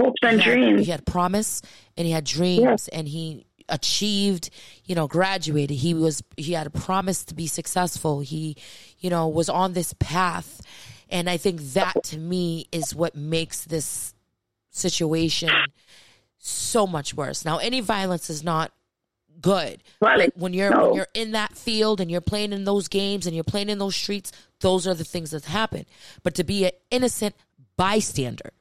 S4: hopes and
S2: he had,
S4: dreams.
S2: he had promise and he had dreams and he achieved you know graduated he was he had a promise to be successful he you know was on this path and i think that to me is what makes this situation so much worse now any violence is not good. When you're
S4: no.
S2: when you're in that field and you're playing in those games and you're playing in those streets, those are the things that happen. But to be an innocent bystander,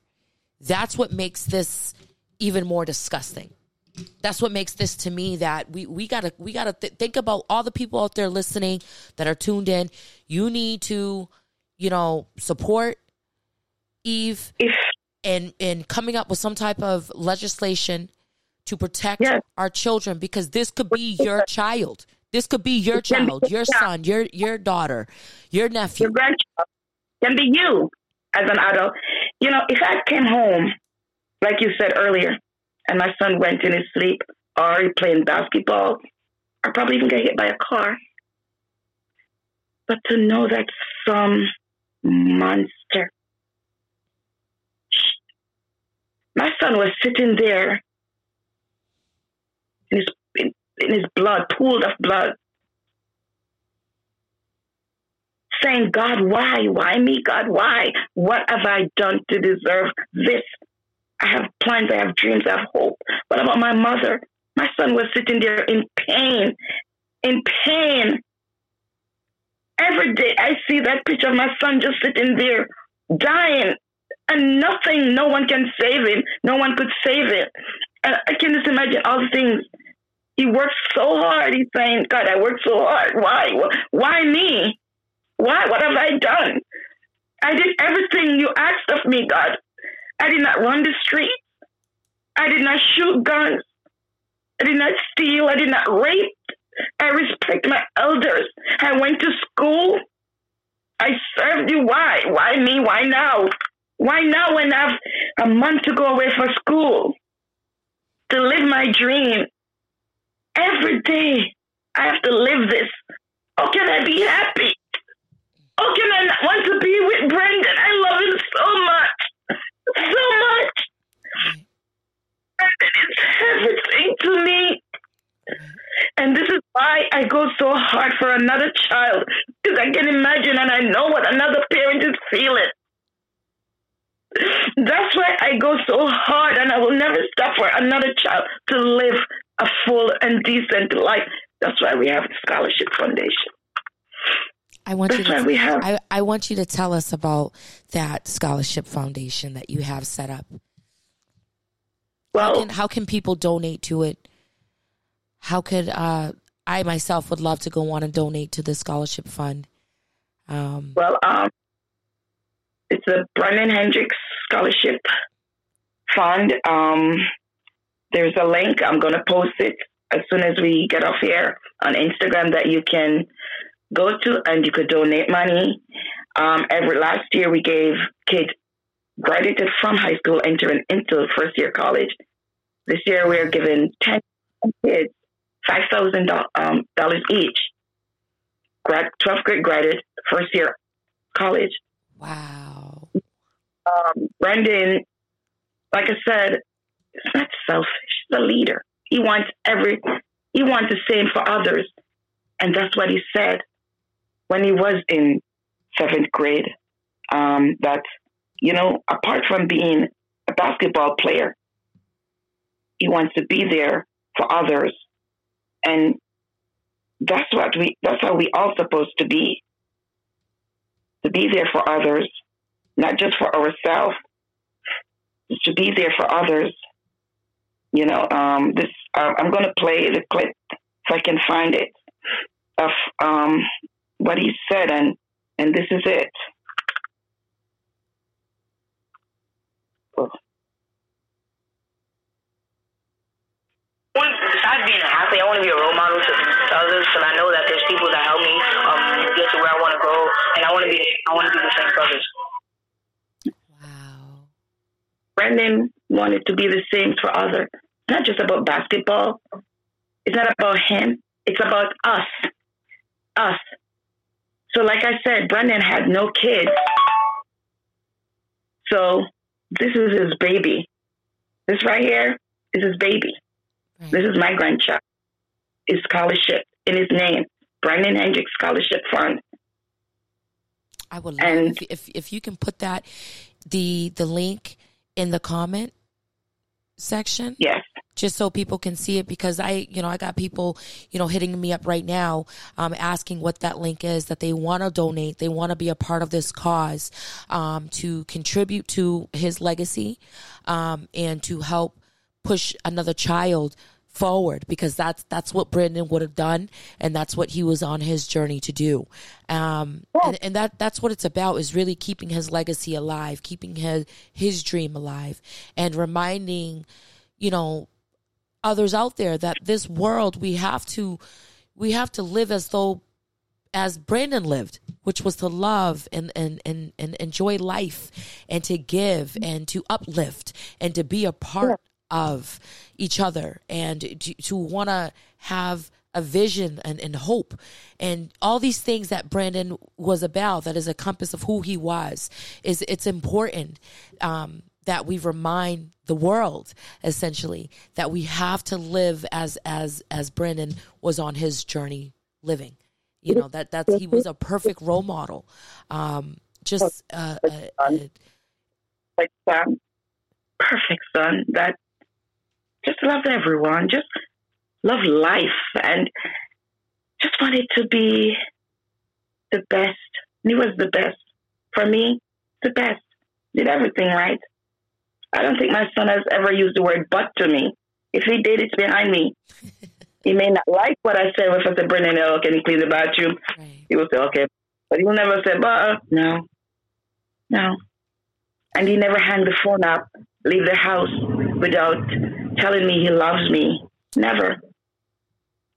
S2: that's what makes this even more disgusting. That's what makes this to me that we we gotta we gotta th- think about all the people out there listening that are tuned in. You need to, you know, support Eve
S4: If
S2: and and coming up with some type of legislation to protect
S4: Yes.
S2: our children because this could be your child. This could be your
S4: can be
S2: child, your son, your your daughter, your nephew.
S4: your grandchild can be you as an adult. You know, if I came home, like you said earlier, and my son went in his sleep or he playing basketball, I'd probably even get hit by a car. But to know that some monster, my son was sitting there in his, in, in his blood, pooled of blood, saying, God, why? Why me, God? Why? What have I done to deserve this? I have plans, I have dreams, I have hope. What about my mother? My son was sitting there in pain, in pain. Every day I see that picture of my son just sitting there, dying, and nothing, no one can save him. No one could save him. And I can just imagine all the things. He worked so hard. He's saying, God, I worked so hard. Why? Why me? Why? What have I done? I did everything you asked of me, God. I did not run the streets. I did not shoot guns. I did not steal. I did not rape. I respect my elders. I went to school. I served you. Why? Why me? Why now? Why now when I have a month to go away for school? To live my dream. Every day I have to live this. How can I be happy? How can I not want to be with Brendan? I love him so much. So much. Brendan is everything to me. And this is why I go so hard for another child. Because I can imagine and I know what another parent is feeling. That's why I go so hard and I will never stop for another child to live a full and decent life. That's why we have the Scholarship Foundation.
S2: I want you
S4: That's why
S2: to
S4: we have.
S2: I, I want you to tell us about that scholarship foundation that you have set up. How
S4: Well,
S2: can, how can people donate to it? How could uh, I myself would love to go on and donate to the scholarship fund? Um,
S4: Well, um, it's the Brennan Hendricks Scholarship Fund. Um, there's a link. I'm going to post it as soon as we get off here on Instagram that you can go to and you could donate money. Um, every last year we gave kids graduated from high school entering into first year college. This year we are giving 10 kids $5,000 um, dollars each. Grad, 12th grade graduate, first year college.
S2: Wow.
S4: Um, Brendan, like I said, it's not selfish. He's a leader. He wants every, he wants the same for others. And that's what he said when he was in seventh grade. Um, that, you know, apart from being a basketball player, he wants to be there for others. And that's what we, that's how we all supposed to be. To be there for others, not just for ourselves, to be there for others. You know, um, this uh, I'm going to play the clip if I can find it of um, what he said, and and this is it.
S5: Besides being an athlete, I want to be a role model to, others because I know that there's people that help me um, get to where I want to go, and I want to be I want to do the same for others.
S2: Wow.
S4: Brendan wanted to be the same for others. It's not just about basketball. It's not about him. It's about us. Us. So, like I said, Brendan had no kids. So, this is his baby. This right here is his baby.
S2: Right.
S4: This is my grandchild. His scholarship in his name, Brendan Hendricks Scholarship Fund.
S2: I would love
S4: And-
S2: if, if if you can put that the the link in the comment section.
S4: Yes.
S2: just so people can see it because I, you know, I got people, you know, hitting me up right now, um, asking what that link is that they want to donate. They want to be a part of this cause, um, to contribute to his legacy, um, and to help push another child forward because that's that's what Brandon would have done and that's what he was on his journey to do. Um, and, and that that's what it's about is really keeping his legacy alive, keeping his his dream alive, and reminding, you know, others out there that this world we have to we have to live as though as Brandon lived, which was to love and, and, and, and enjoy life and to give and to uplift and to be a part of each other and to, want to have a vision and, and hope. And all these things that Brandon was about that is a compass of who he was is it's important um, that we remind the world essentially that we have to live as as as Brandon was on his journey living. You know that that's he was a perfect role model. Um just uh, uh,
S4: like son, perfect son. That just loved everyone, just loved life, and just wanted to be the best. He was the best for me, the best. Did everything right. I don't think my son has ever used the word "but" to me. If he did, it's behind me. he may not like what I said if I said, "Brendan, oh, can you clean the bathroom?" Right. He will say, "Okay," but he will never say, "But." Uh, no, no. And he never hang the phone up, leave the house without telling me he loves me. Never.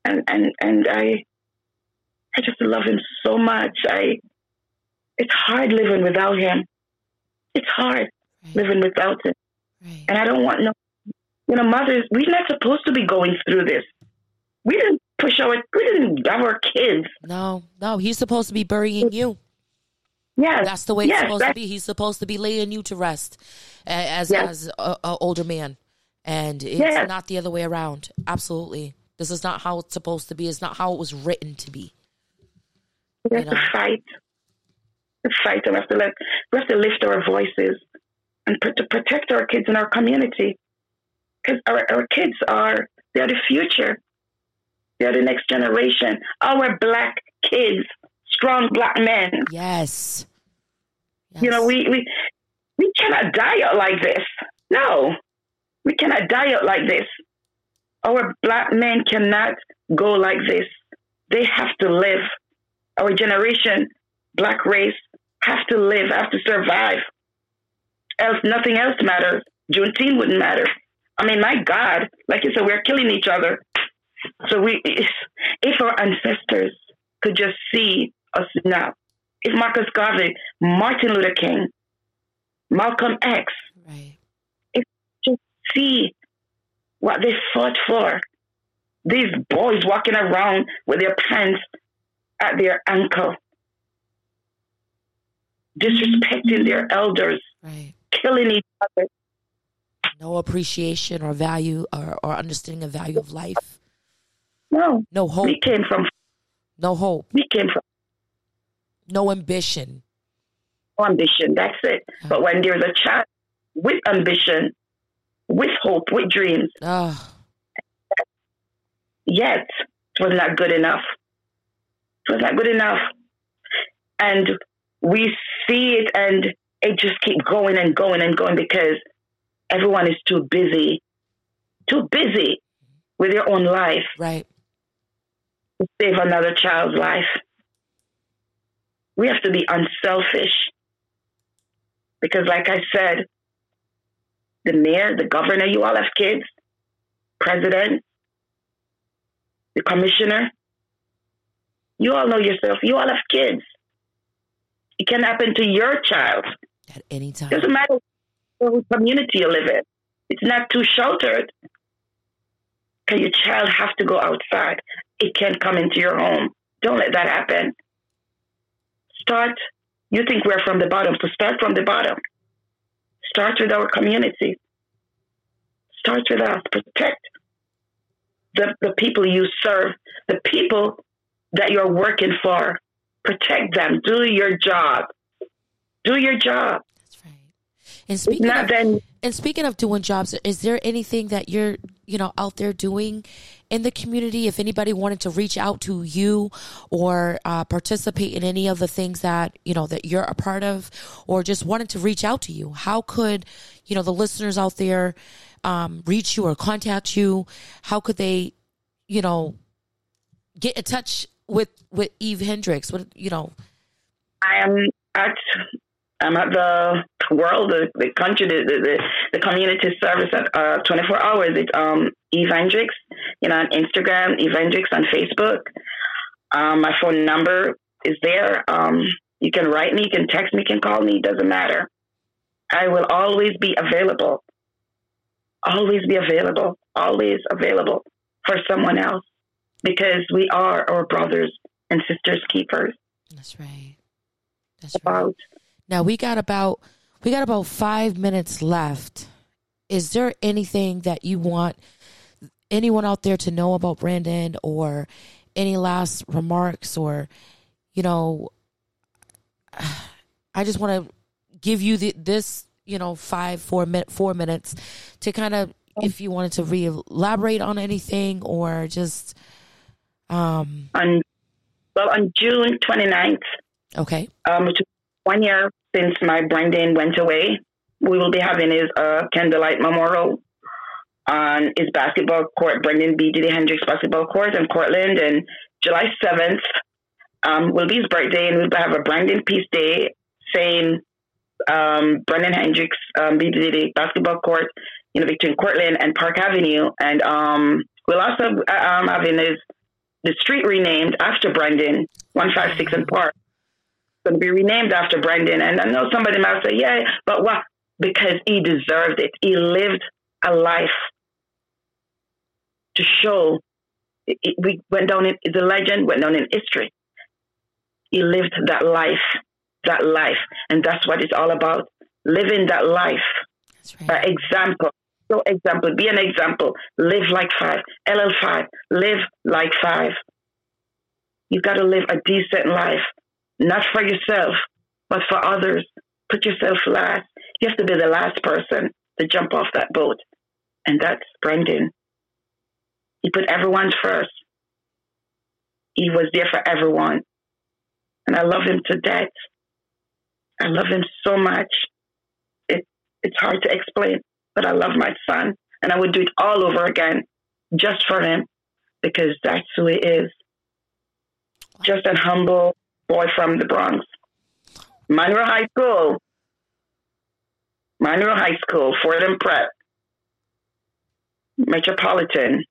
S4: And and and I I just love him so much. I it's hard living without him. It's hard right. living without him. Right. And I don't want no you know, mothers we're not supposed to be going through this. We didn't push our we didn't have our kids.
S2: No, no, he's supposed to be burying you.
S4: Yes.
S2: That's the way yes, it's supposed to be. He's supposed to be laying you to rest as yes. as a, a older man and it's yes. not the other way around. Absolutely, this is not how it's supposed to be. It's not how it was written to be.
S4: We have you know? to fight, to fight, and we have to let we have to lift our voices and to protect our kids in our community because our our kids are they are the future. They are the next generation. Our black kids, strong black men.
S2: Yes.
S4: yes. You know, we, we we cannot die out like this. No. We cannot die out like this. Our black men cannot go like this. They have to live. Our generation, black race, have to live, have to survive. Else, nothing else matters. Juneteenth wouldn't matter. I mean, my God, like you said, we're killing each other. So we, if our ancestors could just see us now, if Marcus Garvey, Martin Luther King, Malcolm X, right
S2: see
S4: what they fought for. These boys walking around with their pants at their ankle, disrespecting their elders, right. killing each other.
S2: No appreciation or value or, or understanding of value of life.
S4: No.
S2: No hope.
S4: We came from.
S2: No hope.
S4: We came from.
S2: No ambition.
S4: No ambition. That's it. But when there's a child with ambition, with hope, with dreams. Oh. Yet, it was not good enough. It was not good enough. And we see it and it just keep going and going and going because everyone is too busy, too busy with their own life.
S2: Right.
S4: To save another child's life. We have to be unselfish. Because, like I said, the mayor, the governor, you all have kids, president, the commissioner. You all know yourself. You all have kids. It can happen to your child.
S2: At any time.
S4: Doesn't matter what community you live in. It's not too sheltered. Because your child has to go outside. It can't come into your home. Don't let that happen. Start. You think we're from the bottom, so start from the bottom. Start with our community. Start with us. Protect the, the people you serve, the people that you're working for. Protect them. Do your job. Do your job.
S2: And speaking of, then, and speaking of doing jobs, is there anything that you're you know, out there doing in the community? If anybody wanted to reach out to you or uh, participate in any of the things that, you know, that you're a part of or just wanted to reach out to you, how could, you know, the listeners out there um, reach you or contact you? How could they, you know, get in touch with, with Eve Hendricks? What, you know,
S4: I am at I'm at the world, the, the country, the, the, the community service at uh, 24 hours. It's um, Evangelics, you know, on Instagram, Evangelics on Facebook. Um, my phone number is there. Um, you can write me, you can text me, you can call me. It doesn't matter. I will always be available. Always be available. Always available for someone else because we are our brothers and sisters keepers.
S2: That's right. That's about right. Now we got about we got about five minutes left. Is there anything that you want anyone out there to know about Brandon or any last remarks or you know I just want to give you the, this you know five four minute four minutes to kind of if you wanted to re elaborate on anything or just um
S4: on well on June 29th
S2: okay
S4: um one year since my Brandon went away. We will be having his uh, candlelight memorial on his basketball court, Brendan B. Diddy Hendricks basketball court in Courtlandt. And July 7th um, will be his birthday, and we'll have a Brendan Peace Day, same um, Brandon Hendricks um, B. Diddy basketball court, you know, between Courtlandt and Park Avenue. And um, we'll also um, having his the street renamed after Brendan, 156 and Park going to be renamed after Brendan. And I know somebody might say, yeah, but what? Because he deserved it. He lived a life to show. It, it, we went down in the legend, went down in history. He lived that life, that life. And that's what it's all about living that life. Right. By example. So, example, be an example. Live like five. LL5, live like five. You've got to live a decent life not for yourself, but for others. Put yourself last. You have to be the last person to jump off that boat. And that's Brandon. He put everyone first. He was there for everyone. And I love him to death. I love him so much. It, it's hard to explain, but I love my son. And I would do it all over again just for him because that's who he is. Just a humble, boy from the Bronx. Monroe High School. Monroe High School, Fordham Prep. Metropolitan.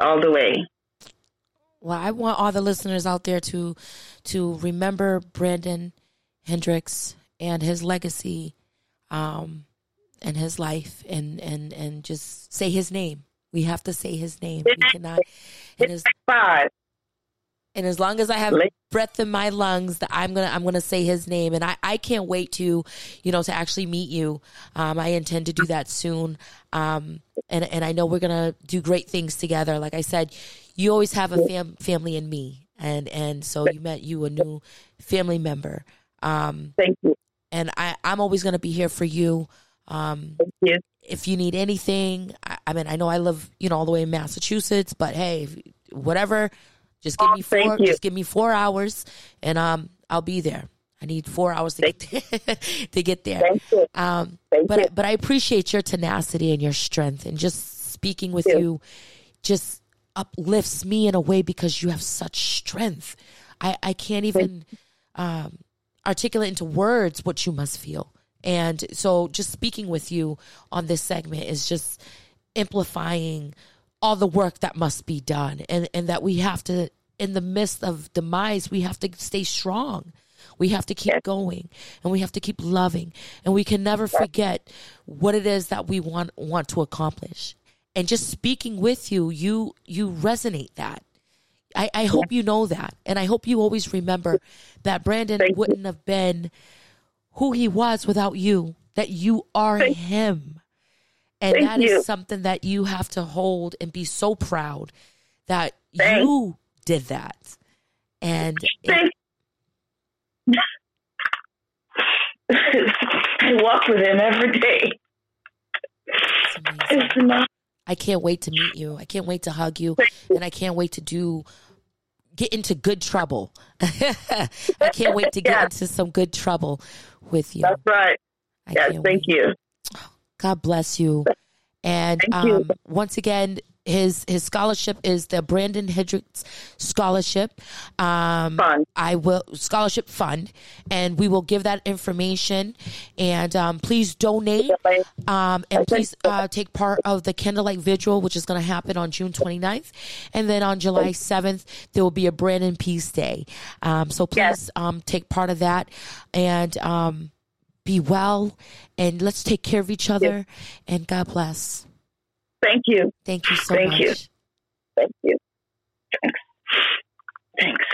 S4: All the way.
S2: Well, I want all the listeners out there to to remember Brandon Hendricks and his legacy, um, and his life, and and and just say his name. We have to say his name. We cannot.
S4: It's his, five.
S2: And as long as I have breath in my lungs, that I'm gonna I'm gonna say his name, and I I can't wait to, you know, to actually meet you. Um, I intend to do that soon. Um, and and I know we're gonna do great things together. Like I said, you always have a fam- family in me, and and so you met you a new family member. Um,
S4: Thank you.
S2: And I I'm always gonna be here for you. Um,
S4: Thank you.
S2: If you need anything, I, I mean, I know I live, you know, all the way in Massachusetts, but hey, whatever just give oh, me four. Just give me four hours, and um, I'll be there. I need four hours to get there, to get there. Um, but I, but I appreciate your tenacity and your strength, and just speaking with you. you just uplifts me in a way because you have such strength. I I can't even um, articulate into words what you must feel. And so, just speaking with you on this segment is just amplifying all the work that must be done. And, and that we have to in the midst of demise we have to stay strong. We have to keep going and we have to keep loving. And we can never forget what it is that we want want to accomplish. And just speaking with you you you resonate that. I, I hope you know that. And i hope you always remember that brandon wouldn't have been who he was without you that you are him and Thank that you. is something that you have to hold and be so proud that Thanks. you did that. And it,
S4: I walk with him every day. It's, it's not
S2: I can't wait to meet you. I can't wait to hug you, and I can't wait to do get into good trouble. I can't wait to get
S4: Yeah.
S2: into some good trouble with you.
S4: That's right.
S2: I
S4: Yes, thank
S2: wait.
S4: you.
S2: God bless you. And um, once again, his his scholarship is the Brandon Hendricks Scholarship. Um,
S4: Fund.
S2: I will scholarship fund, and we will give that information. And um, please donate. Um, and please uh, take part of the candlelight vigil, which is going to happen on June 29th. And then on July 7th, there will be a Brandon Peace Day. Um, so please
S4: Yes.
S2: um, take part of that. And um, be well and let's take care of each other and God bless.
S4: Thank you.
S2: Thank you so
S4: Thank
S2: much.
S4: you. Thank you. Thanks. Thanks.